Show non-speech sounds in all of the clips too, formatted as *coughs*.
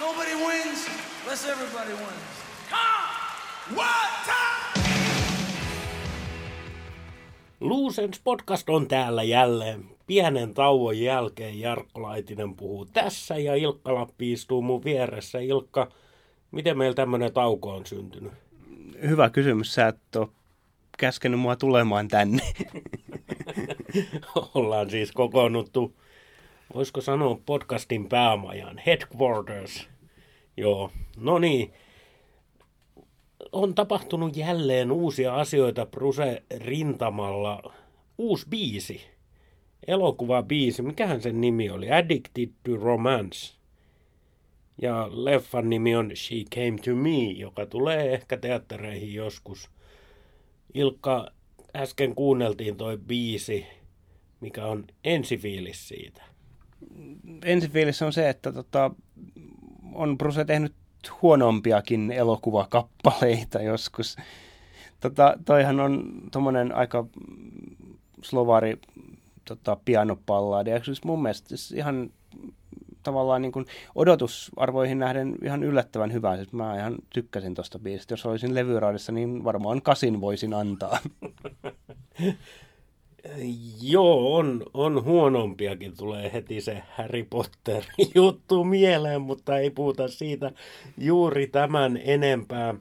Nobody wins unless everybody wins. Come! Time! Luusens podcast on täällä jälleen. Pienen tauon jälkeen Jarkko Laitinen puhuu tässä ja Ilkka Lappi istuu mun vieressä. Ilkka, miten meillä tämmöinen tauko on syntynyt? Hyvä kysymys. Sä et ole käskenyt mua tulemaan tänne. *laughs* Ollaan siis kokoonnuttu, voisiko sanoa podcastin päämajan, headquarters. Joo, no niin. On tapahtunut jälleen uusia asioita Bruse rintamalla. Uusi biisi. Elokuva biisi. Mikähän sen nimi oli? Addicted to Romance. Ja leffan nimi on She Came to Me, joka tulee ehkä teattereihin joskus. Ilkka, äsken kuunneltiin toi biisi, mikä on ensifiilis siitä. Ensifiilis on se, että tota, on Bruce tehnyt huonompiakin elokuvakappaleita joskus. Tota, toihan on tuommoinen aika slovari tota, pianopalladi. Ja siis mun mielestä siis ihan tavallaan niin kuin odotusarvoihin nähden ihan yllättävän hyvä. Siis mä ihan tykkäsin tuosta biisistä. Jos olisin levyraadissa, niin varmaan kasin voisin antaa. *laughs* Joo, on, on huonompiakin. Tulee heti se Harry Potter *laughs* juttu mieleen, mutta ei puhuta siitä juuri tämän enempää.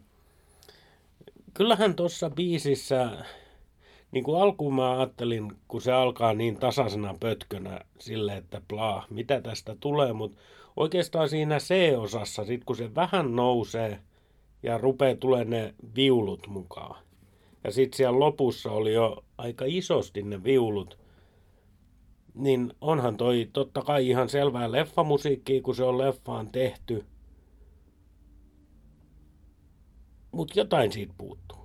Kyllähän tuossa biisissä, niin kuin alkuun mä ajattelin, kun se alkaa niin tasaisena pötkönä sille, että bla, mitä tästä tulee, mutta oikeastaan siinä C-osassa, sit kun se vähän nousee ja rupeaa tulee ne viulut mukaan, ja sitten siellä lopussa oli jo aika isosti ne viulut, niin onhan toi totta kai ihan selvää leffamusiikkia, kun se on leffaan tehty. Mutta jotain siitä puuttuu.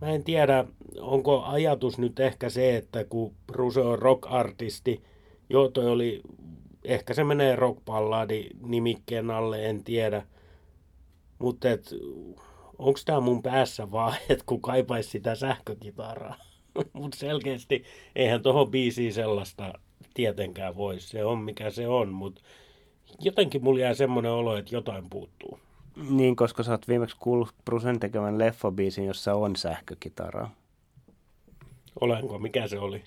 Mä en tiedä, onko ajatus nyt ehkä se, että kun Bruce on rock-artisti, joo toi oli, ehkä se menee rock nimikkeen alle, en tiedä. Mutta onko tämä mun päässä vaan, *laughs* että kun kaipaisi sitä sähkökitaraa. *laughs* Mutta selkeästi eihän tuohon biisiin sellaista tietenkään voi. Se on mikä se on, mutta jotenkin mulla jää semmoinen olo, että jotain puuttuu. Niin, koska sä oot viimeksi kuullut Brusen tekemän leffabiisin, jossa on sähkökitaraa. Olenko? Mikä se oli?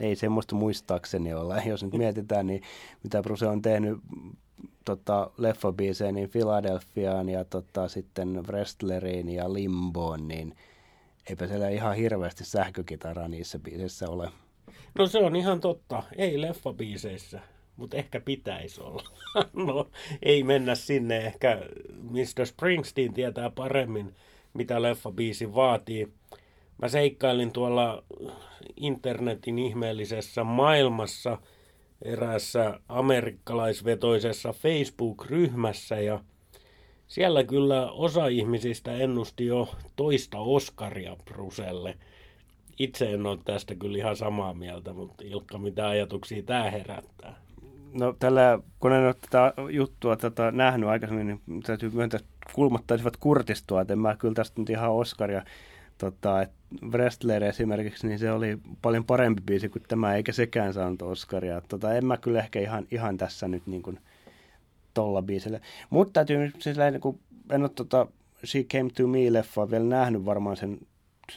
Ei semmoista muistaakseni ole. Jos nyt mietitään, niin mitä Bruse on tehnyt tota, leffabiiseen, niin Philadelphiaan ja tota, sitten Wrestleriin ja Limboon, niin eipä siellä ihan hirveästi sähkökitaraa niissä biiseissä ole. No se on ihan totta. Ei leffabiiseissä, mutta ehkä pitäisi olla. *laughs* no ei mennä sinne. Ehkä Mr. Springsteen tietää paremmin, mitä leffabiisi vaatii. Mä seikkailin tuolla internetin ihmeellisessä maailmassa – eräässä amerikkalaisvetoisessa Facebook-ryhmässä ja siellä kyllä osa ihmisistä ennusti jo toista Oscaria Bruselle. Itse en ole tästä kyllä ihan samaa mieltä, mutta Ilkka, mitä ajatuksia tämä herättää? No tällä, kun en ole tätä juttua tätä nähnyt aikaisemmin, niin täytyy myöntää, että kulmat taisivat kurtistua, että en mä kyllä tästä nyt ihan Oscaria tota, että Wrestler esimerkiksi, niin se oli paljon parempi biisi kuin tämä, eikä sekään saanut Oscaria. Tota, en mä kyllä ehkä ihan, ihan tässä nyt niin kuin tolla biisillä. Mutta täytyy siis kun en ole tota She Came to Me-leffaa vielä nähnyt varmaan sen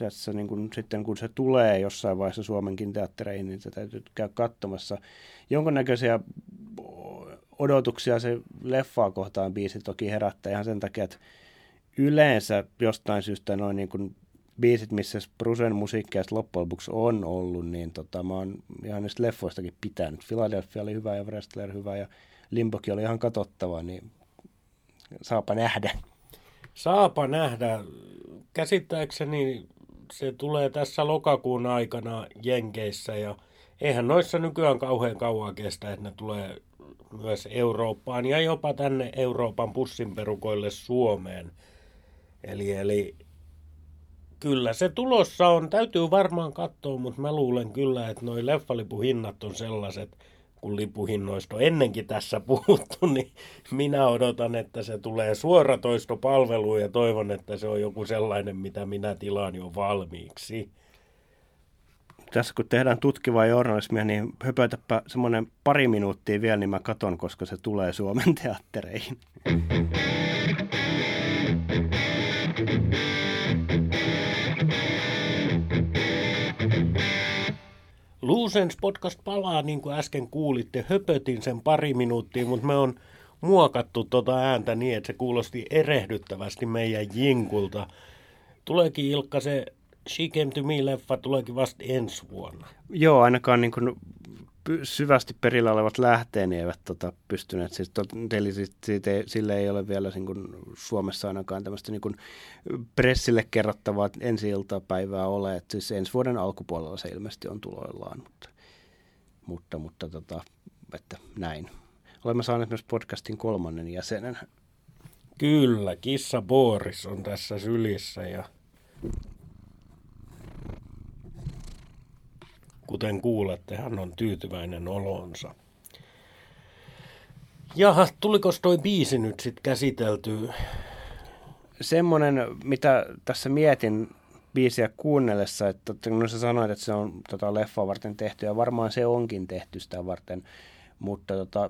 se, niin kun, sitten kun se tulee jossain vaiheessa Suomenkin teattereihin, niin se täytyy käydä katsomassa. Jonkunnäköisiä odotuksia se leffaa kohtaan biisi toki herättää ihan sen takia, että yleensä jostain syystä noin niin kuin biisit, missä Brusen musiikkia loppujen lopuksi on ollut, niin tota, mä oon ihan niistä leffoistakin pitänyt. Philadelphia oli hyvä ja Wrestler hyvä ja Limbokin oli ihan katsottava, niin saapa nähdä. Saapa nähdä. Käsittääkseni se tulee tässä lokakuun aikana Jenkeissä ja eihän noissa nykyään kauhean kauan kestä, että ne tulee myös Eurooppaan ja jopa tänne Euroopan pussinperukoille Suomeen. Eli, eli Kyllä se tulossa on. Täytyy varmaan katsoa, mutta mä luulen kyllä, että noi leffalipuhinnat on sellaiset, kun lipuhinnoista on ennenkin tässä puhuttu, *laughs* niin minä odotan, että se tulee suoratoistopalveluun ja toivon, että se on joku sellainen, mitä minä tilaan jo valmiiksi. tässä kun tehdään tutkivaa journalismia, niin höpötäpä semmoinen pari minuuttia vielä, niin mä katon, koska se tulee Suomen *laughs* teattereihin. Luusens podcast palaa, niin kuin äsken kuulitte. Höpötin sen pari minuuttia, mutta me on muokattu tuota ääntä niin, että se kuulosti erehdyttävästi meidän jinkulta. Tuleekin Ilkka se She Came to Me-leffa tuleekin vasta ensi vuonna. Joo, ainakaan niin kuin syvästi perillä olevat lähteeni eivät tota, pystyneet. Siis, tot, eli siis, siitä sille ei ole vielä niin kuin, Suomessa ainakaan tämmöistä niin kuin, pressille kerrottavaa ensi iltapäivää ole. Et siis ensi vuoden alkupuolella se ilmeisesti on tuloillaan, mutta, mutta, mutta tota, että näin. Olemme saaneet myös podcastin kolmannen jäsenen. Kyllä, Kissa Boris on tässä sylissä ja Kuten kuulette, hän on tyytyväinen olonsa. Jaha, tuliko toi biisi nyt sitten käsitelty? Semmoinen, mitä tässä mietin biisiä kuunnellessa, että kun sä sanoit, että se on tota, leffa varten tehty, ja varmaan se onkin tehty sitä varten, mutta tota,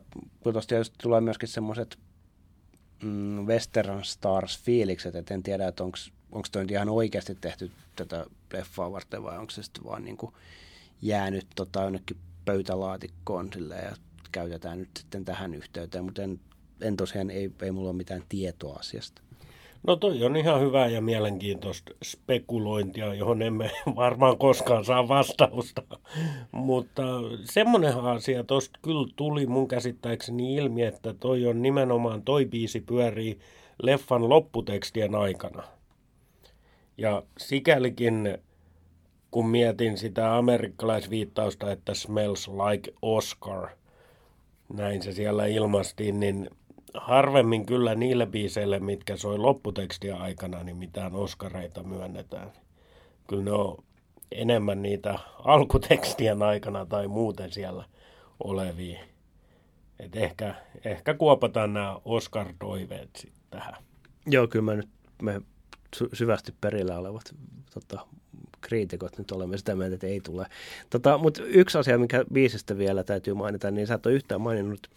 tietysti tulee myöskin semmoiset mm, Western Stars-fiilikset, että en tiedä, että onko toi ihan oikeasti tehty tätä leffaa varten vai onko se sitten vaan niin kuin jäänyt tota, jonnekin pöytälaatikkoon silleen, ja käytetään nyt sitten tähän yhteyteen, mutta en, en tosiaan, ei, ei mulla ole mitään tietoa asiasta. No toi on ihan hyvää ja mielenkiintoista spekulointia, johon emme *laughs* varmaan koskaan saa vastausta. Mutta semmoinen asia tuosta kyllä tuli mun käsittääkseni ilmi, että toi on nimenomaan, toi biisi pyörii leffan lopputekstien aikana. Ja sikälikin kun mietin sitä amerikkalaisviittausta, että smells like Oscar, näin se siellä ilmastiin, niin harvemmin kyllä niille biiseille, mitkä soi lopputekstiä aikana, niin mitään Oscareita myönnetään. Kyllä ne on enemmän niitä alkutekstien aikana tai muuten siellä olevia. Et ehkä, ehkä kuopataan nämä Oscar-toiveet sitten tähän. Joo, kyllä mä nyt me syvästi perillä olevat tota, kriitikot nyt olemme sitä mieltä, että ei tule. Tota, Mutta yksi asia, mikä biisistä vielä täytyy mainita, niin sä et ole yhtään maininnut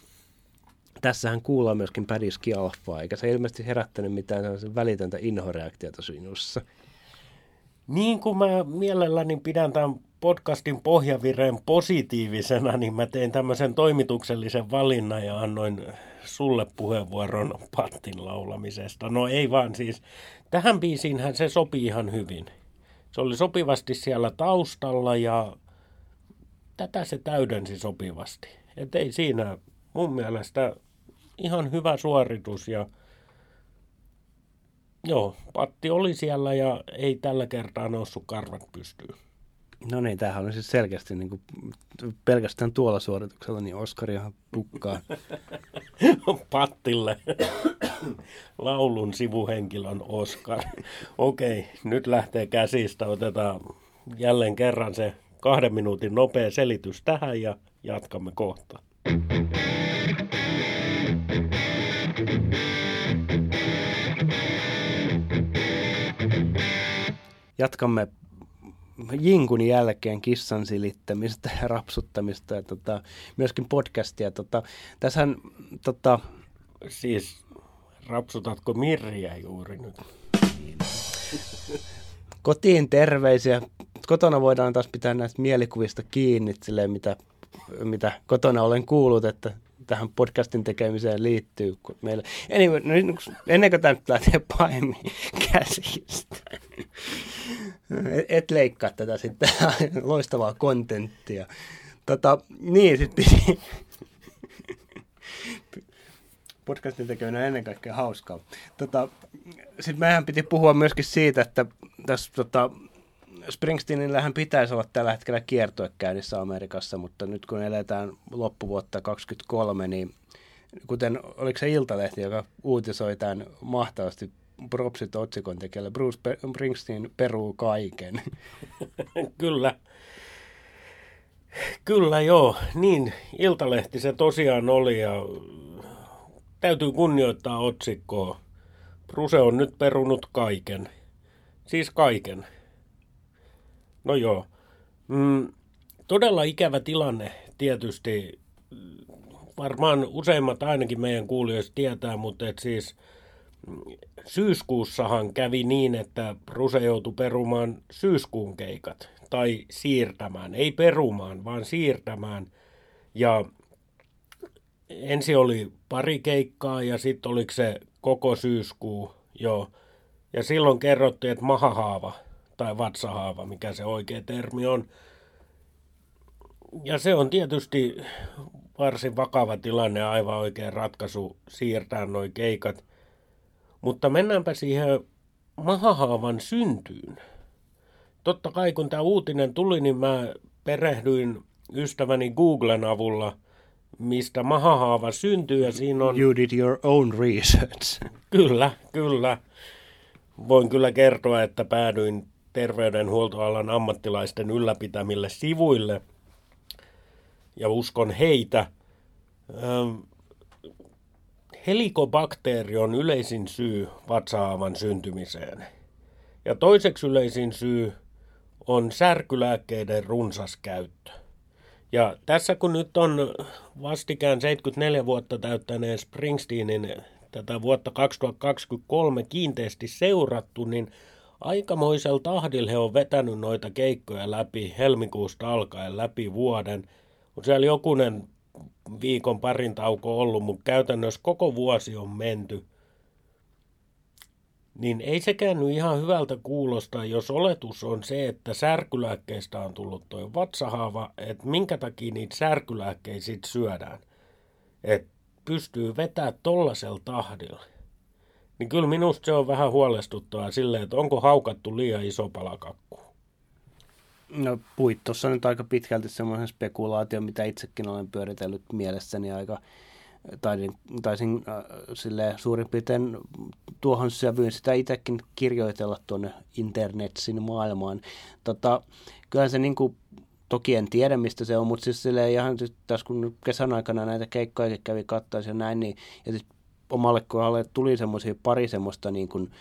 Tässähän kuullaan myöskin Paddy Skialfaa, eikä se ilmeisesti herättänyt mitään välitöntä inhoreaktiota sinussa. Niin kuin mä mielelläni pidän tämän podcastin pohjavireen positiivisena, niin mä tein tämmöisen toimituksellisen valinnan ja annoin sulle puheenvuoron Pattin laulamisesta. No ei vaan siis, tähän biisiinhän se sopii ihan hyvin se oli sopivasti siellä taustalla ja tätä se täydensi sopivasti. Et ei siinä mun mielestä ihan hyvä suoritus ja joo, Patti oli siellä ja ei tällä kertaa noussut karvat pystyyn. No niin, tämähän on siis selkeästi niin kuin, pelkästään tuolla suorituksella, niin Oskarihan pukkaa. *laughs* *coughs* Pattille. *coughs* Laulun sivuhenkilön Oskar. *coughs* Okei, nyt lähtee käsistä. Otetaan jälleen kerran se kahden minuutin nopea selitys tähän ja jatkamme kohta. Jatkamme jinkun jälkeen kissan silittämistä ja rapsuttamista ja tota, myöskin podcastia. Tota, tässähän, tota... Siis rapsutatko Mirriä juuri nyt? Kotiin terveisiä. Kotona voidaan taas pitää näistä mielikuvista kiinni, silleen, mitä, mitä kotona olen kuullut, että tähän podcastin tekemiseen liittyy. Meillä... Anyway, no, ennen kuin tämä nyt lähtee pahemmin käsistä, et leikkaa tätä sitten, loistavaa kontenttia. Tota, niin, sitten. Podcastin tekeminen on ennen kaikkea hauskaa. Tota, sitten meidän piti puhua myöskin siitä, että tässä tota, Springsteenillähän pitäisi olla tällä hetkellä kiertue käynnissä Amerikassa, mutta nyt kun eletään loppuvuotta 2023, niin kuten oliko se Iltalehti, joka uutisoi tämän mahtavasti propsit otsikon tekijälle, Bruce Springsteen peruu kaiken. *laughs* Kyllä. Kyllä joo, niin Iltalehti se tosiaan oli ja täytyy kunnioittaa otsikkoa. Bruce on nyt perunut kaiken. Siis kaiken. No joo, Mm, todella ikävä tilanne tietysti. Varmaan useimmat ainakin meidän kuulijoista tietää, mutta et siis syyskuussahan kävi niin, että Bruse joutui perumaan syyskuun keikat tai siirtämään, ei perumaan, vaan siirtämään. Ja ensi oli pari keikkaa ja sitten oliko se koko syyskuu, joo. Ja silloin kerrottiin, että mahahaava tai vatsahaava, mikä se oikea termi on. Ja se on tietysti varsin vakava tilanne, aivan oikein ratkaisu siirtää nuo keikat. Mutta mennäänpä siihen mahahaavan syntyyn. Totta kai kun tämä uutinen tuli, niin mä perehdyin ystäväni Googlen avulla, mistä mahahaava syntyy. Ja siinä on... You did your own research. *laughs* Kyllä, kyllä. Voin kyllä kertoa, että päädyin terveydenhuoltoalan ammattilaisten ylläpitämille sivuille ja uskon heitä. Helikobakteeri on yleisin syy vatsahaavan syntymiseen. Ja toiseksi yleisin syy on särkylääkkeiden runsas käyttö. Ja tässä kun nyt on vastikään 74 vuotta täyttäneen Springsteenin tätä vuotta 2023 kiinteästi seurattu, niin aikamoisella tahdilla he on vetänyt noita keikkoja läpi helmikuusta alkaen läpi vuoden. On siellä jokunen viikon parin tauko ollut, mutta käytännössä koko vuosi on menty. Niin ei sekään nyt ihan hyvältä kuulosta, jos oletus on se, että särkylääkkeistä on tullut toi vatsahaava, että minkä takia niitä särkylääkkeitä sit syödään. Että pystyy vetää tollasella tahdilla. Niin kyllä minusta se on vähän huolestuttavaa silleen, että onko haukattu liian iso pala kakkua. No puit tuossa nyt aika pitkälti semmoisen spekulaatio, mitä itsekin olen pyöritellyt mielessäni aika taisin, taisin äh, sille suurin piirtein tuohon sävyyn sitä itsekin kirjoitella tuonne internetsin maailmaan. Tota, kyllä se niin kuin, toki en tiedä mistä se on, mutta siis ihan tässä kun kesän aikana näitä keikkoja kävi kattaisi ja näin, niin ja siis omalle kohdalle tuli semmoisia pari semmoista niin kuin,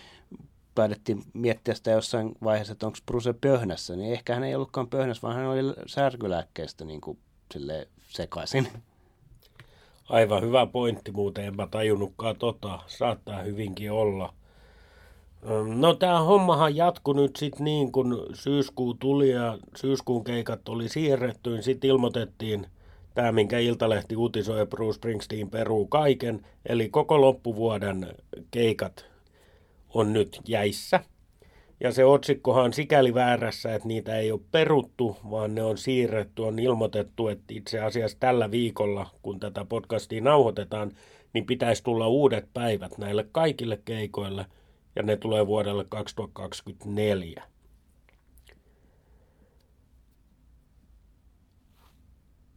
päätettiin miettiä sitä jossain vaiheessa, että onko Bruce pöhnässä, niin ehkä hän ei ollutkaan pöhnässä, vaan hän oli särkylääkkeestä niin kuin, sekaisin. Aivan hyvä pointti muuten, en mä tajunnutkaan tota. Saattaa hyvinkin olla. No tämä hommahan jatkui nyt sitten niin, kun syyskuu tuli ja syyskuun keikat oli siirretty, niin sitten ilmoitettiin tämä, minkä Iltalehti uutisoi, Bruce Springsteen peruu kaiken, eli koko loppuvuoden keikat on nyt jäissä. Ja se otsikkohan on sikäli väärässä, että niitä ei ole peruttu, vaan ne on siirretty, on ilmoitettu, että itse asiassa tällä viikolla, kun tätä podcastia nauhoitetaan, niin pitäisi tulla uudet päivät näille kaikille keikoille, ja ne tulee vuodelle 2024.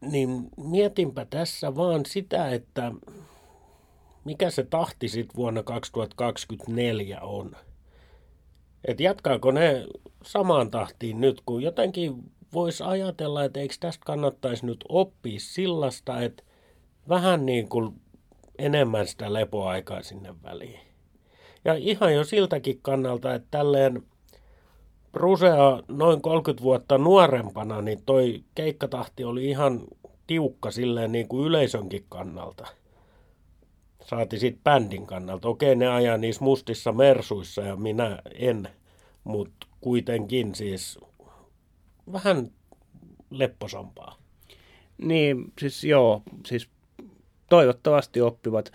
Niin mietinpä tässä vaan sitä, että mikä se tahti sitten vuonna 2024 on. Että jatkaako ne samaan tahtiin nyt, kun jotenkin voisi ajatella, että eikö tästä kannattaisi nyt oppia sillasta, että vähän niin kuin enemmän sitä lepoaikaa sinne väliin. Ja ihan jo siltäkin kannalta, että tälleen Brusea noin 30 vuotta nuorempana, niin toi keikkatahti oli ihan tiukka silleen niin kuin yleisönkin kannalta. Saati sitten bändin kannalta. Okei, ne ajaa niissä mustissa mersuissa ja minä en, mutta kuitenkin siis vähän lepposampaa. Niin, siis joo, siis toivottavasti oppivat.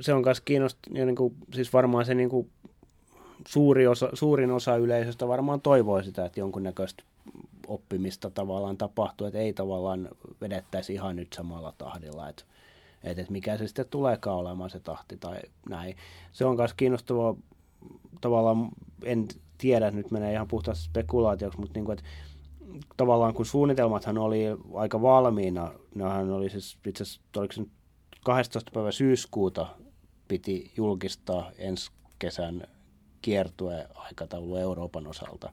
Se on myös kiinnostavaa, niin kuin, siis varmaan se niin kuin, suuri osa, suurin osa yleisöstä varmaan toivoo sitä, että jonkunnäköistä oppimista tavallaan tapahtuu, että ei tavallaan vedettäisi ihan nyt samalla tahdilla, että, että, että mikä se sitten tuleekaan olemaan se tahti tai näin. Se on myös kiinnostavaa tavallaan, en tiedä, nyt menee ihan puhtaasti spekulaatioksi, mutta niin kuin, että tavallaan kun suunnitelmathan oli aika valmiina, nehän oli siis itse asiassa, oliko se 12. päivä syyskuuta piti julkistaa ensi kesän kiertue-aikataulu Euroopan osalta.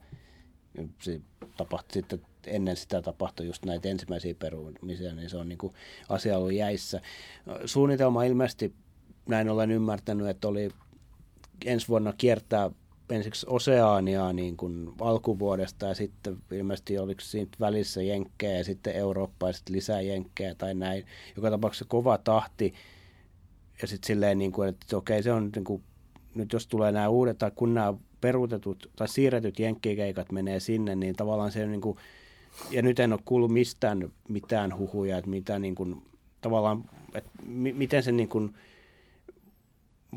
Se tapahtui sitten, ennen sitä tapahtui just näitä ensimmäisiä perumisia, niin se on niin kuin asia ollut jäissä. Suunnitelma ilmeisesti, näin olen ymmärtänyt, että oli ensi vuonna kiertää ensiksi Oseaniaa niin kuin alkuvuodesta ja sitten ilmeisesti oliko siinä välissä jenkkejä ja sitten Eurooppaa ja sitten lisää jenkkejä tai näin. Joka tapauksessa kova tahti ja sitten silleen, niin kuin, että okei, se on niin kuin, nyt jos tulee nämä uudet tai kun nämä peruutetut tai siirretyt jenkkikeikat menee sinne, niin tavallaan se niin kuin, ja nyt en ole kuullut mistään mitään huhuja, että mitä niin kuin, tavallaan, että m- miten se niin kuin,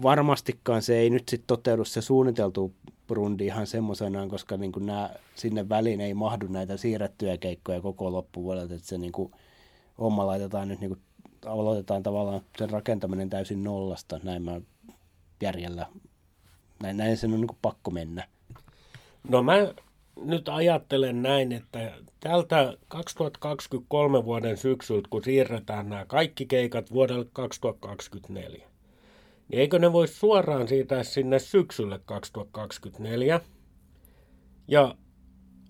varmastikaan se ei nyt sitten toteudu se suunniteltu rundi ihan semmoisenaan, koska niin kuin nämä, sinne väliin ei mahdu näitä siirrettyjä keikkoja koko loppuvuodelta, että se niin kuin, homma laitetaan nyt niin kuin, aloitetaan tavallaan sen rakentaminen täysin nollasta, näin mä järjellä, näin, näin sen on niin kuin pakko mennä. No mä nyt ajattelen näin, että tältä 2023 vuoden syksyltä, kun siirretään nämä kaikki keikat vuodelle 2024, niin eikö ne voisi suoraan siirtää sinne syksylle 2024 ja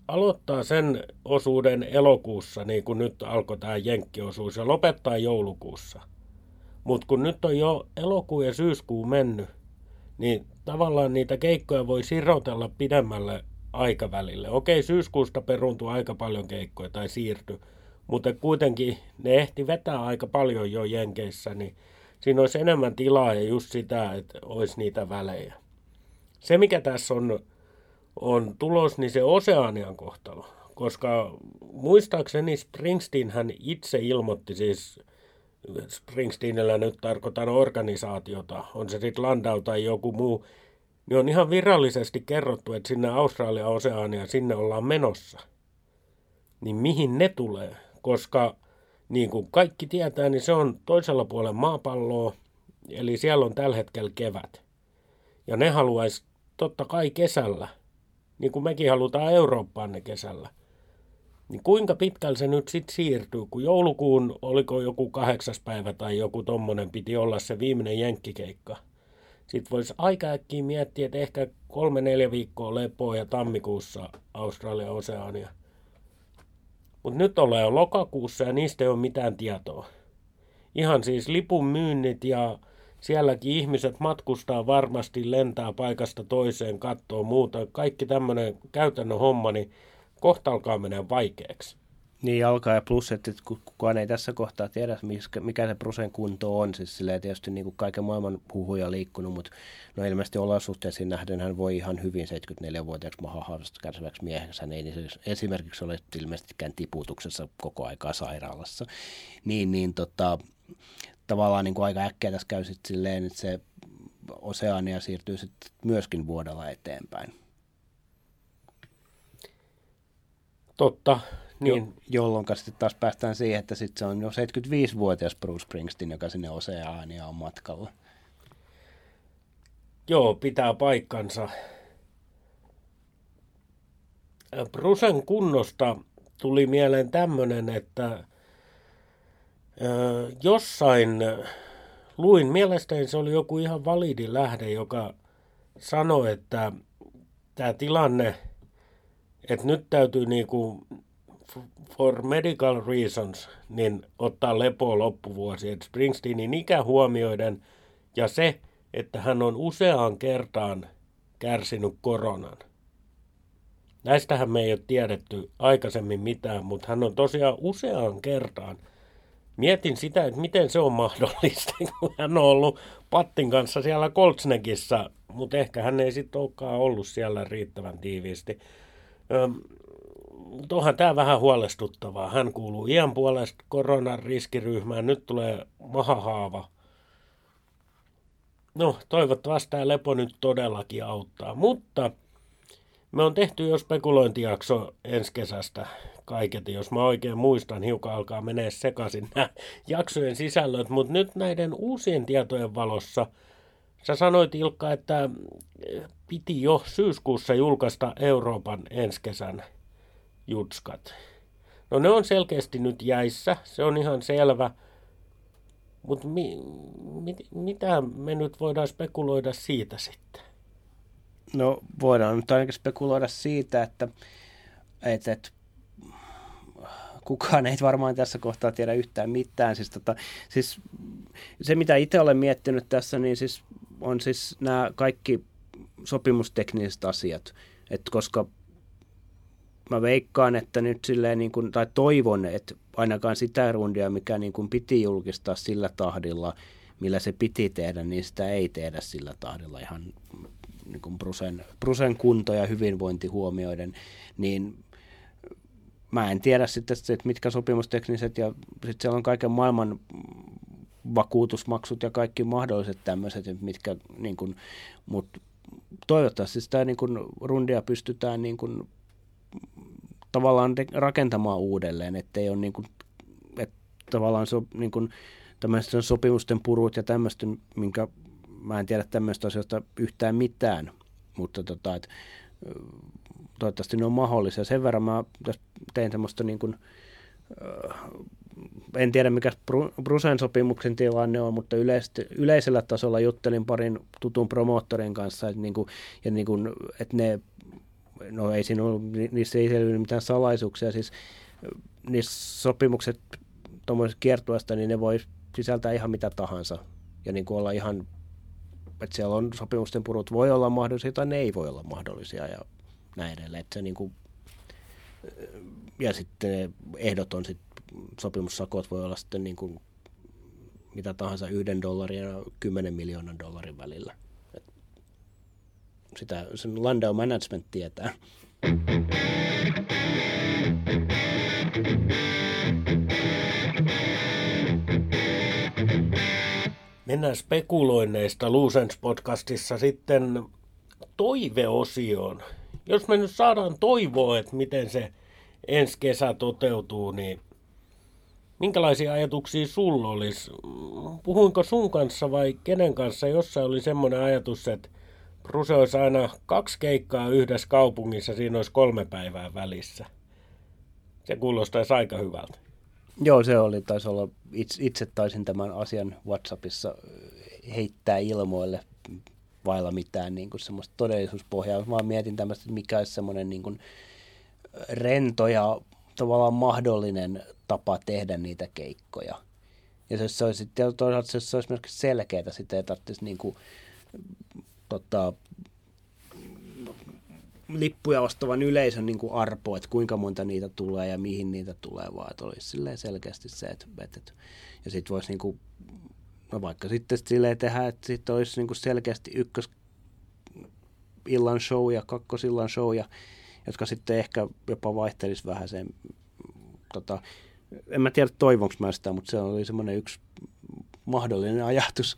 aloittaa sen osuuden elokuussa, niin kuin nyt alkoi tämä jenkkiosuus, ja lopettaa joulukuussa. Mutta kun nyt on jo elokuu ja syyskuu mennyt, niin tavallaan niitä keikkoja voi sirotella pidemmälle aikavälille. Okei, syyskuusta peruuntui aika paljon keikkoja tai siirtyi, mutta kuitenkin ne ehti vetää aika paljon jo Jenkeissä, niin siinä olisi enemmän tilaa ja just sitä, että olisi niitä välejä. Se, mikä tässä on, on tulos, niin se Oseanian kohtalo. Koska muistaakseni Springsteen hän itse ilmoitti siis, Springsteenillä nyt tarkoitan organisaatiota, on se sitten Landau tai joku muu, niin on ihan virallisesti kerrottu, että sinne Australia Oseania sinne ollaan menossa. Niin mihin ne tulee? Koska niin kuin kaikki tietää, niin se on toisella puolella maapalloa, eli siellä on tällä hetkellä kevät. Ja ne haluaisi totta kai kesällä, niin kuin mekin halutaan Eurooppaan ne kesällä. Niin kuinka pitkällä se nyt sitten siirtyy, kun joulukuun, oliko joku kahdeksas päivä tai joku tommonen, piti olla se viimeinen jenkkikeikka. Sitten voisi aika äkkiä miettiä, että ehkä kolme-neljä viikkoa lepoa ja tammikuussa Australia Oseania. Mutta nyt ollaan jo lokakuussa ja niistä ei ole mitään tietoa. Ihan siis lipun myynnit ja sielläkin ihmiset matkustaa varmasti, lentää paikasta toiseen, katsoo muuta. Kaikki tämmöinen käytännön homma, niin kohta alkaa mennä vaikeaksi. Niin alkaa ja plus, että kukaan ei tässä kohtaa tiedä, mikä se prosen kunto on. Siis silleen tietysti niin kuin kaiken maailman huhuja liikkunut, mutta no ilmeisesti olosuhteisiin nähden hän voi ihan hyvin 74-vuotiaaksi mahahaavasta kärsiväksi mieheksi. Hän ei niin esimerkiksi ole ilmeisestikään tiputuksessa koko aikaa sairaalassa. Niin, niin tota, tavallaan niin kuin aika äkkiä tässä käy sitten silleen, että se Oseania siirtyy sitten myöskin vuodella eteenpäin. Totta, niin. Jo, jolloin sitten taas päästään siihen, että sitten se on jo 75-vuotias Bruce Springsteen, joka sinne Oseania on matkalla. Joo, pitää paikkansa. Brucen kunnosta tuli mieleen tämmöinen, että jossain luin, mielestäni se oli joku ihan validi lähde, joka sanoi, että tämä tilanne, että nyt täytyy niinku for medical reasons, niin ottaa lepoa loppuvuosi. Et Springsteenin ikä huomioiden ja se, että hän on useaan kertaan kärsinyt koronan. Näistähän me ei ole tiedetty aikaisemmin mitään, mutta hän on tosiaan useaan kertaan. Mietin sitä, että miten se on mahdollista, *laughs* kun hän on ollut Pattin kanssa siellä Koltsnekissa, mutta ehkä hän ei sitten olekaan ollut siellä riittävän tiiviisti mutta onhan tämä vähän huolestuttavaa. Hän kuuluu iän puolesta koronan riskiryhmään. Nyt tulee mahahaava. No, toivottavasti tämä lepo nyt todellakin auttaa. Mutta me on tehty jo spekulointijakso ensi kesästä kaiketi, jos mä oikein muistan, hiukan alkaa menee sekaisin *laughs* nämä jaksojen sisällöt, mutta nyt näiden uusien tietojen valossa, sä sanoit Ilkka, että piti jo syyskuussa julkaista Euroopan ensi kesän jutskat. No ne on selkeästi nyt jäissä, se on ihan selvä. Mutta mi, mi, mitä me nyt voidaan spekuloida siitä sitten? No voidaan nyt ainakin spekuloida siitä, että, että, että kukaan ei varmaan tässä kohtaa tiedä yhtään mitään. Siis, tota, siis se, mitä itse olen miettinyt tässä, niin siis on siis nämä kaikki sopimustekniset asiat. Et koska mä veikkaan, että nyt silleen niin kuin, tai toivon, että ainakaan sitä rundia, mikä niin kuin piti julkistaa sillä tahdilla, millä se piti tehdä, niin sitä ei tehdä sillä tahdilla ihan niin kuin Brusen, Brusen kunto ja hyvinvointi huomioiden, niin mä en tiedä sitten, että mitkä sopimustekniset ja sitten siellä on kaiken maailman vakuutusmaksut ja kaikki mahdolliset tämmöiset, mitkä niin kuin, mutta toivottavasti sitä niin kuin rundia pystytään niin kuin tavallaan rakentamaan uudelleen, ettei ole niin kuin, että tavallaan se on niin kuin tämmöisten sopimusten purut ja tämmöisten, minkä mä en tiedä tämmöistä asioista yhtään mitään, mutta tota, et, toivottavasti ne on mahdollisia. Sen verran mä tein semmoista niin kuin, en tiedä mikä Brusen sopimuksen tilanne on, mutta yleisesti, yleisellä tasolla juttelin parin tutun promoottorin kanssa, että, niin kuin, ja niin kuin, että ne, no ei siinä ollut, niissä ei selvinnyt mitään salaisuuksia, siis niissä sopimukset tuommoisesta kiertueesta, niin ne voi sisältää ihan mitä tahansa ja niin kuin olla ihan, että siellä on sopimusten purut voi olla mahdollisia tai ne ei voi olla mahdollisia ja näin edelleen. Että se niin kuin, ja sitten ehdot on sitten sopimussakot voi olla sitten niin kuin mitä tahansa yhden dollarin ja kymmenen miljoonan dollarin välillä. Et sitä sen Landau Management tietää. Mennään spekuloinneista Luusens podcastissa sitten toiveosioon. Jos me nyt saadaan toivoa, että miten se ensi kesä toteutuu, niin minkälaisia ajatuksia sulla olisi? Puhuinko sun kanssa vai kenen kanssa, jossa oli semmoinen ajatus, että Bruse olisi aina kaksi keikkaa yhdessä kaupungissa, siinä olisi kolme päivää välissä. Se kuulostaisi aika hyvältä. Joo, se oli, taisi olla, itse, itse taisin tämän asian WhatsAppissa heittää ilmoille vailla mitään niin kuin semmoista todellisuuspohjaa. Mä mietin tämmöistä, mikä olisi semmoinen niin kuin rento ja tavallaan mahdollinen tapa tehdä niitä keikkoja. Ja se olisi sitten toisaalta se olisi myös selkeää, sitten ei tarvitsisi niin kuin, tota, lippuja ostavan yleisön niin kuin arpo, että kuinka monta niitä tulee ja mihin niitä tulee, vaan että olisi selkeästi se, että, että ja sitten voisi niin kuin, no vaikka sitten silleen tehdä, että sitten olisi niin kuin selkeästi ykkös illan show ja kakkosillan show, ja, jotka sitten ehkä jopa vaihtelisi vähän sen, tota, en mä tiedä toivonko mä sitä, mutta se oli semmoinen yksi mahdollinen ajatus.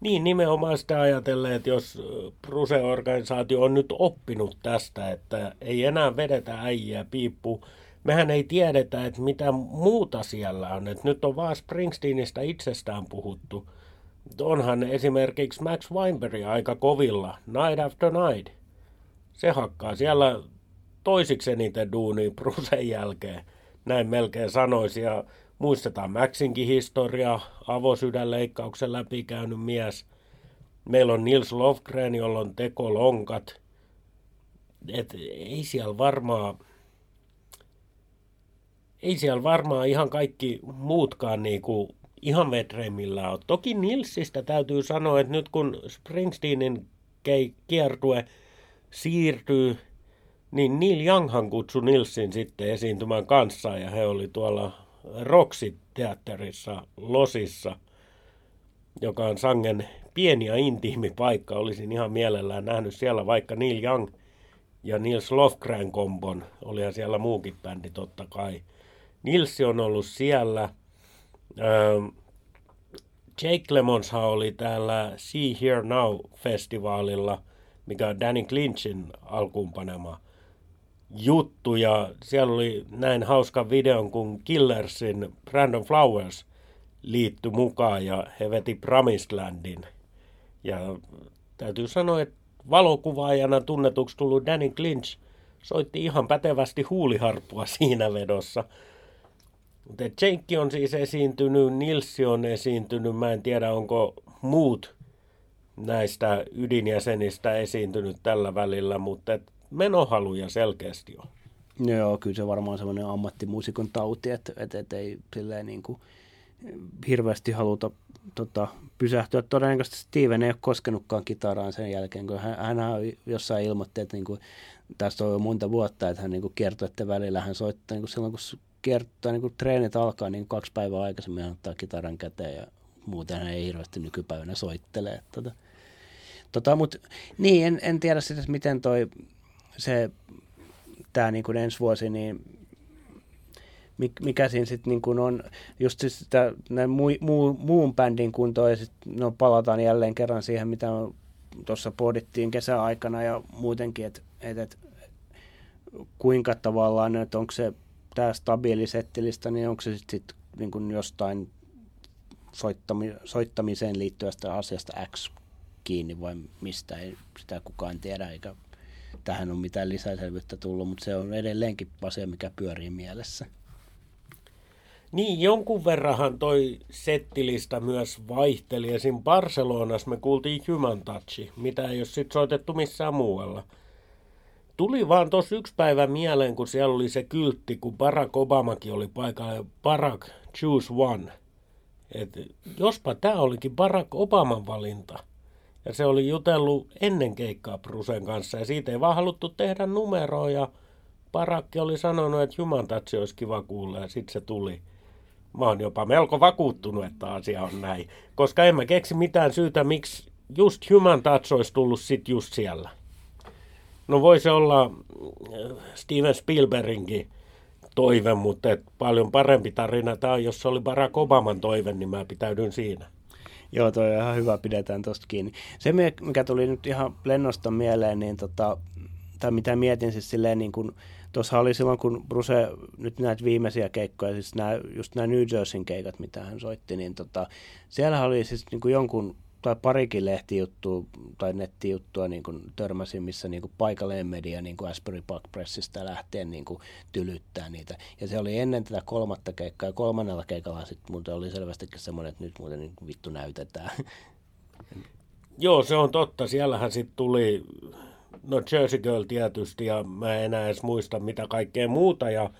Niin, nimenomaan sitä ajatellen, että jos Bruse-organisaatio on nyt oppinut tästä, että ei enää vedetä äijää piippu, mehän ei tiedetä, että mitä muuta siellä on. Että nyt on vaan Springsteenistä itsestään puhuttu. Onhan esimerkiksi Max Weinberg aika kovilla, Night After Night. Se hakkaa siellä toisiksi eniten duunia Brusen jälkeen, näin melkein sanoisi. Ja Muistetaan Maxinkin historia, avosydänleikkauksen läpikäynyt mies. Meillä on Nils Lofgren, jolla on tekolonkat. Et ei siellä varmaan ei siellä varmaan ihan kaikki muutkaan niinku ihan vetreimmillä ole. Toki Nilsistä täytyy sanoa, että nyt kun Springsteenin kiertue siirtyy, niin Neil Younghan kutsui Nilsin sitten esiintymään kanssaan ja he oli tuolla Roxy-teatterissa Losissa, joka on sangen pieni ja intiimi paikka. Olisin ihan mielellään nähnyt siellä vaikka Neil Young ja Nils Lofgren kombon. Olihan siellä muukin bändi totta kai. Nilsi on ollut siellä. Ähm, Jake Lemonshan oli täällä See Here Now-festivaalilla, mikä on Danny Clinchin alkuunpanema juttu ja siellä oli näin hauska videon, kun Killersin Brandon Flowers liittyi mukaan ja he veti Promised Landin. Ja täytyy sanoa, että valokuvaajana tunnetuksi tullut Danny Clinch soitti ihan pätevästi huuliharppua *laughs* siinä vedossa. Mutta Jake on siis esiintynyt, Nilsi on esiintynyt, mä en tiedä onko muut näistä ydinjäsenistä esiintynyt tällä välillä, mutta menohaluja selkeästi on. Joo, kyllä se varmaan semmoinen ammattimuusikon tauti, että, että, että ei silleen niin kuin hirveästi haluta tota, pysähtyä. Todennäköisesti Steven ei ole koskenutkaan kitaraan sen jälkeen, kun hän, hän jossain ilmoitti, että niin kuin, tästä on jo monta vuotta, että hän niin kuin kertoi, että välillä hän soittaa niin kuin silloin, kun kertoo, niin kuin treenit alkaa, niin kaksi päivää aikaisemmin hän ottaa kitaran käteen ja muuten hän ei hirveästi nykypäivänä soittele. Tota, tota, mutta niin, en, en tiedä sitten, miten toi se, tämä niin ensi vuosi, niin mikä siinä sitten niin on, just siis sitä muu, muu, muun bändin kuntoa ja sitten no, palataan jälleen kerran siihen, mitä tuossa pohdittiin kesäaikana ja muutenkin, että et, et, kuinka tavallaan, että onko se tämä stabiili settilista, niin onko se sitten sit, niin jostain soittami, soittamiseen liittyvästä asiasta X kiinni vai mistä, ei sitä kukaan tiedä, eikä tähän ole mitään lisäselvyyttä tullut, mutta se on edelleenkin asia, mikä pyörii mielessä. Niin, jonkun verranhan toi settilista myös vaihteli. Esim. Barcelonassa me kuultiin Human Touch, mitä ei ole sitten soitettu missään muualla. Tuli vaan tuossa yksi päivä mieleen, kun siellä oli se kyltti, kun Barack Obamakin oli paikalla. Barack, choose one. Et jospa tämä olikin Barack Obaman valinta. Ja se oli jutellut ennen keikkaa Brusen kanssa ja siitä ei vaan haluttu tehdä numeroa ja Parakki oli sanonut, että Human Touch olisi kiva kuulla ja sitten se tuli. Mä oon jopa melko vakuuttunut, että asia on näin, koska en mä keksi mitään syytä, miksi just Human Touch olisi tullut sit just siellä. No voi se olla äh, Steven Spielbergin toive, mutta et paljon parempi tarina tämä on, jos se oli Barack Obaman toive, niin mä pitäydyn siinä. Joo, toi on ihan hyvä, pidetään tosta kiinni. Se, mikä tuli nyt ihan lennosta mieleen, niin tota, tai mitä mietin siis silleen niin kuin, tuossa oli silloin, kun Bruce, nyt näitä viimeisiä keikkoja, siis nämä, just nämä New Jerseyn keikat, mitä hän soitti, niin tota, siellä oli siis niin jonkun tai parikin lehtijuttua tai nettijuttua niin kuin törmäsin, missä niin kuin paikallinen media niin kuin Asbury Park Pressistä lähtien niin kuin tylyttää niitä. Ja se oli ennen tätä kolmatta keikkaa ja kolmannella keikalla sitten muuten oli selvästikin semmoinen, että nyt muuten niin vittu näytetään. *laughs* Joo, se on totta. Siellähän sitten tuli, no Jersey Girl tietysti ja mä en enää edes muista mitä kaikkea muuta ja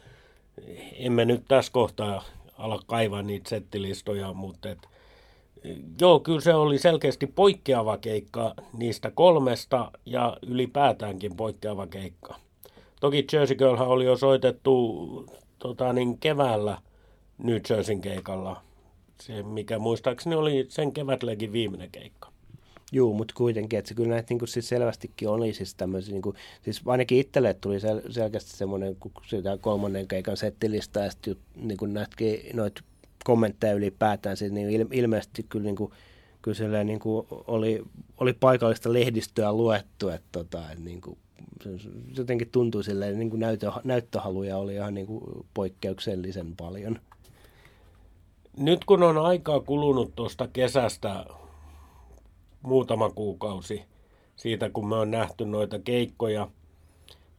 emme nyt tässä kohtaa ala kaivaa niitä settilistoja, mutta et, Joo, kyllä se oli selkeästi poikkeava keikka niistä kolmesta ja ylipäätäänkin poikkeava keikka. Toki Jersey Girlhan oli jo soitettu tota, niin keväällä New Jerseyn keikalla. Se, mikä muistaakseni oli sen kevätlegin viimeinen keikka. Joo, mutta kuitenkin, että se kyllä näitä niin kuin, siis selvästikin oli siis tämmöisiä, niin kuin, siis ainakin itselle tuli sel- selkeästi semmoinen, kun sitä kolmannen keikan settilista ja sitten niin kuin noita kommentteja ylipäätään, siis niin ilmeisesti kyllä, niin kuin, kyllä niin kuin oli, oli paikallista lehdistöä luettu, että, tota, että niin kuin, se jotenkin tuntui silleen, niin kuin näyttö, näyttöhaluja oli ihan niin kuin poikkeuksellisen paljon. Nyt kun on aikaa kulunut tuosta kesästä muutama kuukausi siitä, kun me on nähty noita keikkoja,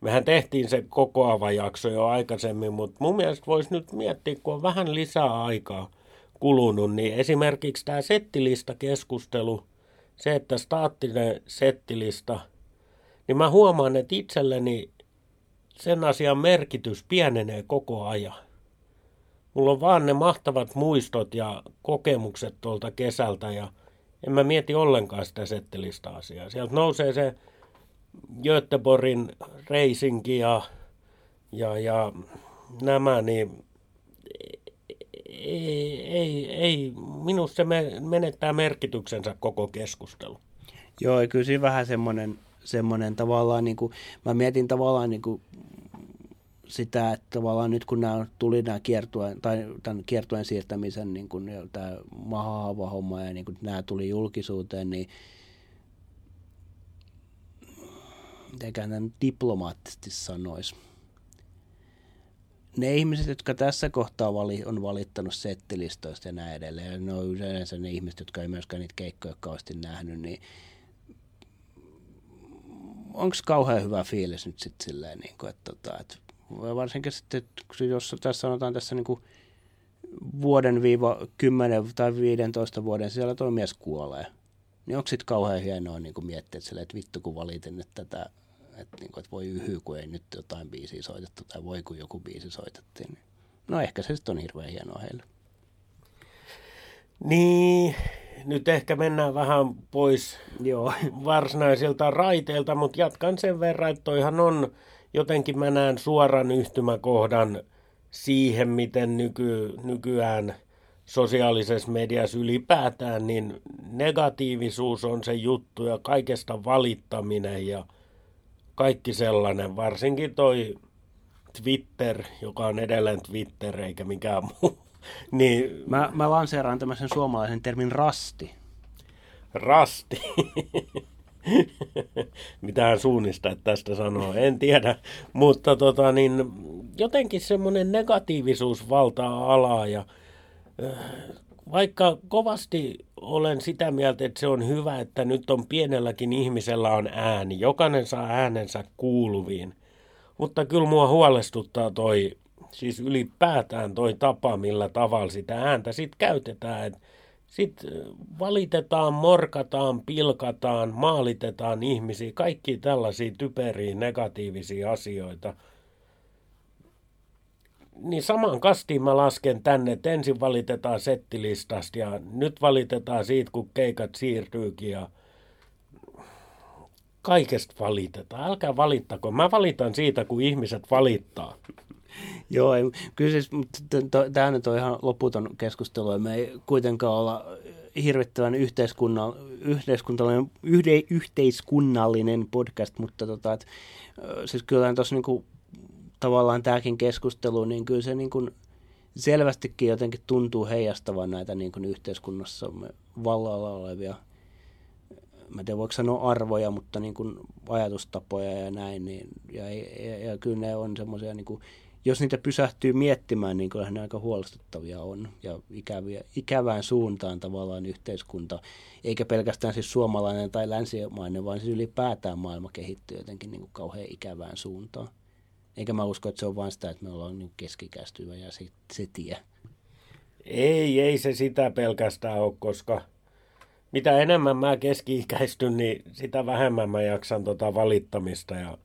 Mehän tehtiin se kokoava jakso jo aikaisemmin, mutta mun mielestä voisi nyt miettiä, kun on vähän lisää aikaa kulunut, niin esimerkiksi tämä settilista-keskustelu, se, että staattinen settilista, niin mä huomaan, että itselleni sen asian merkitys pienenee koko ajan. Mulla on vaan ne mahtavat muistot ja kokemukset tuolta kesältä ja en mä mieti ollenkaan sitä settilista asiaa. Sieltä nousee se Göteborgin reisinki ja, ja, ja nämä, niin ei, ei, ei, minusta se menettää merkityksensä koko keskustelu. Joo, kyllä siinä vähän semmoinen, semmoinen tavallaan, niin kuin, mä mietin tavallaan niin kuin sitä, että tavallaan nyt kun nämä tuli nämä kiertuen, tai tämän kiertuen siirtämisen niin kuin, tämä mahaava homma ja niin kuin nämä tuli julkisuuteen, niin mitenkään tämän diplomaattisesti sanoisi. Ne ihmiset, jotka tässä kohtaa vali, on valittanut settilistoista ja näin edelleen, ne on yleensä ne ihmiset, jotka ei myöskään niitä keikkoja kauheasti nähnyt, niin onko kauhean hyvä fiilis nyt sitten silleen, niin kuin, että, että, että varsinkin sitten, jos tässä sanotaan tässä niin kuin vuoden viiva 10 tai 15 vuoden sisällä tuo mies kuolee, niin onko sitten kauhean hienoa niin kuin miettiä, että, että vittu kun valitin, että tätä että, niin kuin, että voi yhy, kun ei nyt jotain biisiä soitettu, tai voi kun joku biisi soitettiin. Niin. No ehkä se sitten on hirveän hienoa heille. Niin, nyt ehkä mennään vähän pois Joo. varsinaisilta raiteilta, mutta jatkan sen verran, että toihan on, jotenkin mä näen suoran yhtymäkohdan siihen, miten nyky, nykyään sosiaalisessa mediassa ylipäätään, niin negatiivisuus on se juttu ja kaikesta valittaminen ja kaikki sellainen, varsinkin toi Twitter, joka on edelleen Twitter eikä mikään muu. *laughs* niin Mä, mä lanseeraan tämmöisen suomalaisen termin rasti. Rasti. *laughs* Mitähän suunnista että tästä sanoo, en tiedä. Mutta tota, niin, jotenkin semmoinen negatiivisuus valtaa alaa ja äh, vaikka kovasti olen sitä mieltä, että se on hyvä, että nyt on pienelläkin ihmisellä on ääni. Jokainen saa äänensä kuuluviin. Mutta kyllä mua huolestuttaa toi, siis ylipäätään toi tapa, millä tavalla sitä ääntä sitten käytetään. Sitten valitetaan, morkataan, pilkataan, maalitetaan ihmisiä, kaikki tällaisia typeriä negatiivisia asioita. Niin saman kastiin mä lasken tänne, että ensin valitetaan settilistasta ja nyt valitetaan siitä, kun keikat siirtyykin ja kaikesta valitetaan. Älkää valittako. Mä valitan siitä, kun ihmiset valittaa. *laughs* Joo, ei, kyllä siis, tämä nyt on ihan loputon keskustelu. Me ei kuitenkaan olla hirvittävän yhteiskunnan, yhteiskunnallinen, yhde, yhteiskunnallinen podcast, mutta tota, et, siis kyllä tuossa niinku, tavallaan tämäkin keskustelu, niin kyllä se niinku, selvästikin jotenkin tuntuu heijastavan näitä niinku, yhteiskunnassa vallalla olevia – mä en tiedä voiko sanoa arvoja, mutta niin kuin ajatustapoja ja näin, niin, ja, ja, ja kyllä ne on semmoisia, niin kuin, jos niitä pysähtyy miettimään, niin kyllä ne aika huolestuttavia on ja ikäviä, ikävään suuntaan tavallaan yhteiskunta, eikä pelkästään siis suomalainen tai länsimainen, vaan siis ylipäätään maailma kehittyy jotenkin niin kuin kauhean ikävään suuntaan. Eikä mä usko, että se on vain sitä, että me ollaan niin keskikäistyvä ja se, se tie. Ei, ei se sitä pelkästään ole, koska – mitä enemmän mä keski-ikäistyn, niin sitä vähemmän mä jaksan tota valittamista ja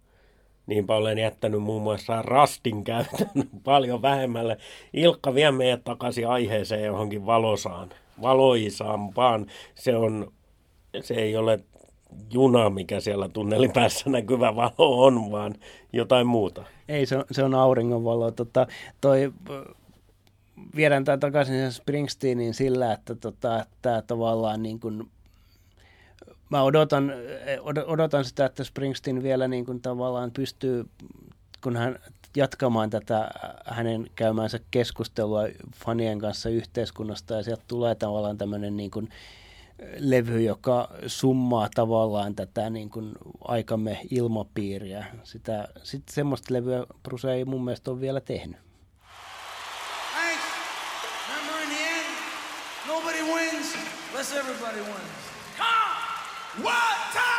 niinpä olen jättänyt muun muassa rastin käytön *laughs* paljon vähemmälle. Ilkka vie meidät takaisin aiheeseen johonkin valosaan, valoisampaan. Se, on, se ei ole juna, mikä siellä tunnelin päässä näkyvä valo on, vaan jotain muuta. Ei, se on, se on auringonvalo. Tota, toi viedään tämä takaisin Springsteeniin sillä, että tota, tämä tavallaan niin kuin, mä odotan, odotan sitä, että Springsteen vielä niin kuin tavallaan pystyy, kun hän jatkamaan tätä hänen käymänsä keskustelua fanien kanssa yhteiskunnasta ja sieltä tulee tavallaan tämmöinen niin kuin levy, joka summaa tavallaan tätä niin kuin aikamme ilmapiiriä. Sitä, sit semmoista levyä Bruce ei mun mielestä ole vielä tehnyt. Nobody wins unless everybody wins. Come! What?